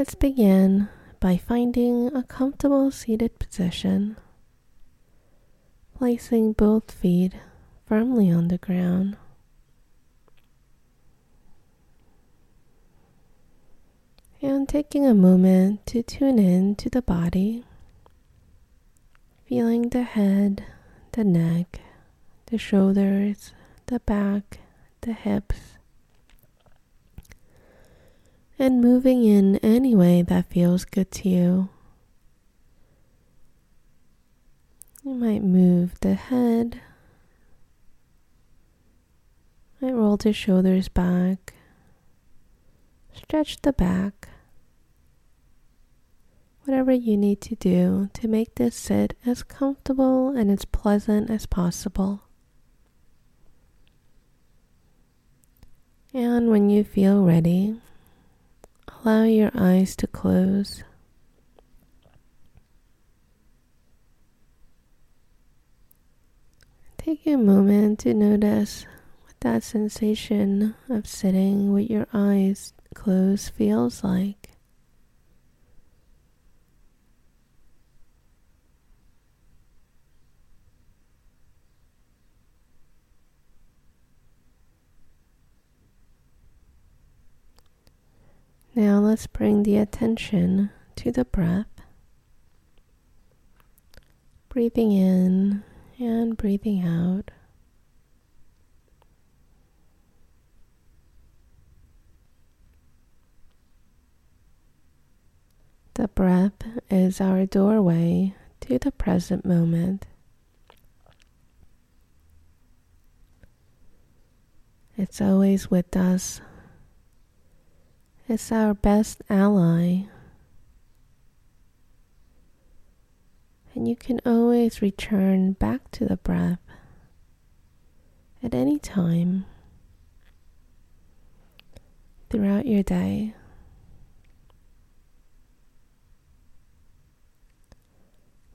Let's begin by finding a comfortable seated position, placing both feet firmly on the ground. And taking a moment to tune in to the body, feeling the head, the neck, the shoulders, the back, the hips, and moving in any way that feels good to you. You might move the head, might roll the shoulders back, stretch the back, whatever you need to do to make this sit as comfortable and as pleasant as possible. And when you feel ready, allow your eyes to close. Take a moment to notice what that sensation of sitting with your eyes closed feels like. Now let's bring the attention to the breath. Breathing in and breathing out. The breath is our doorway to the present moment. It's always with us it's our best ally. And you can always return back to the breath at any time throughout your day.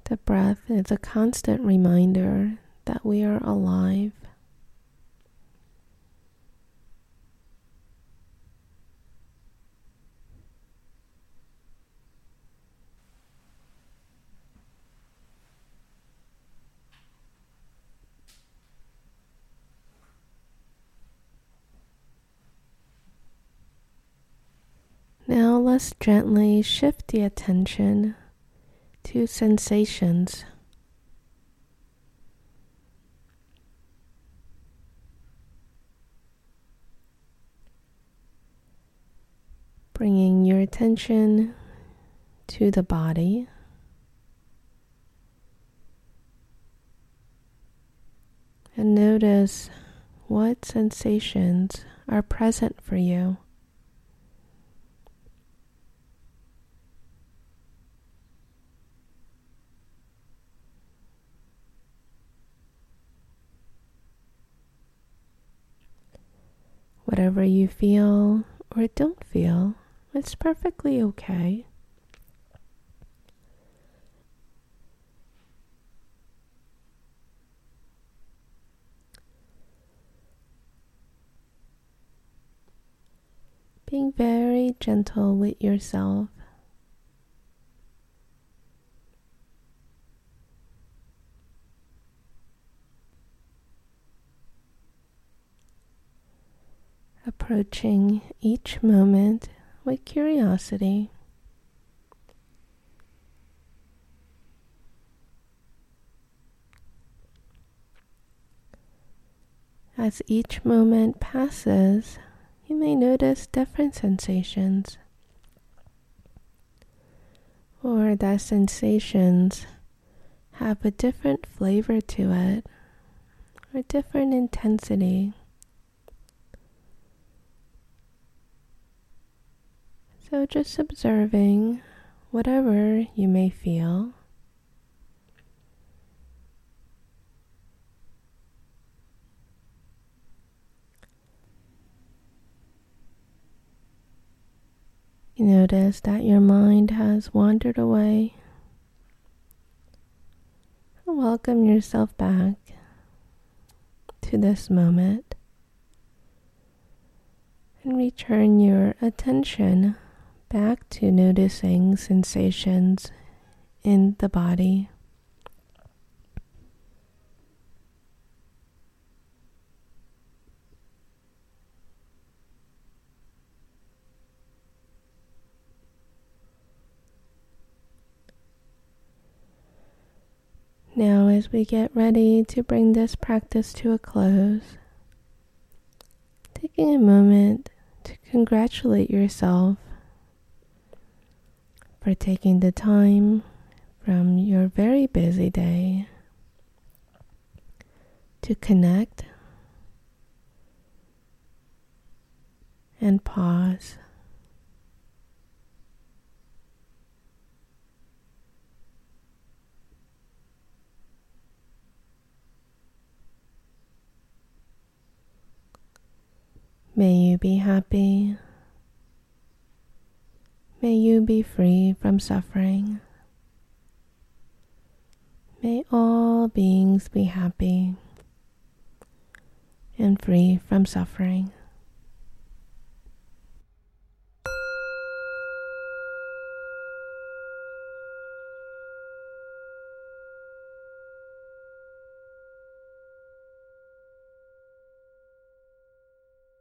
The breath is a constant reminder that we are alive. Now let's gently shift the attention to sensations. Bringing your attention to the body. And notice what sensations are present for you. Whatever you feel or don't feel, it's perfectly okay. Being very gentle with yourself. Approaching each moment with curiosity. As each moment passes, you may notice different sensations, or that sensations have a different flavor to it, or different intensity. So just observing whatever you may feel. You notice that your mind has wandered away. Welcome yourself back to this moment and return your attention back to noticing sensations in the body. Now, as we get ready to bring this practice to a close, taking a moment to congratulate yourself for taking the time from your very busy day to connect and pause. May you be happy. May you be free from suffering. May all beings be happy and free from suffering.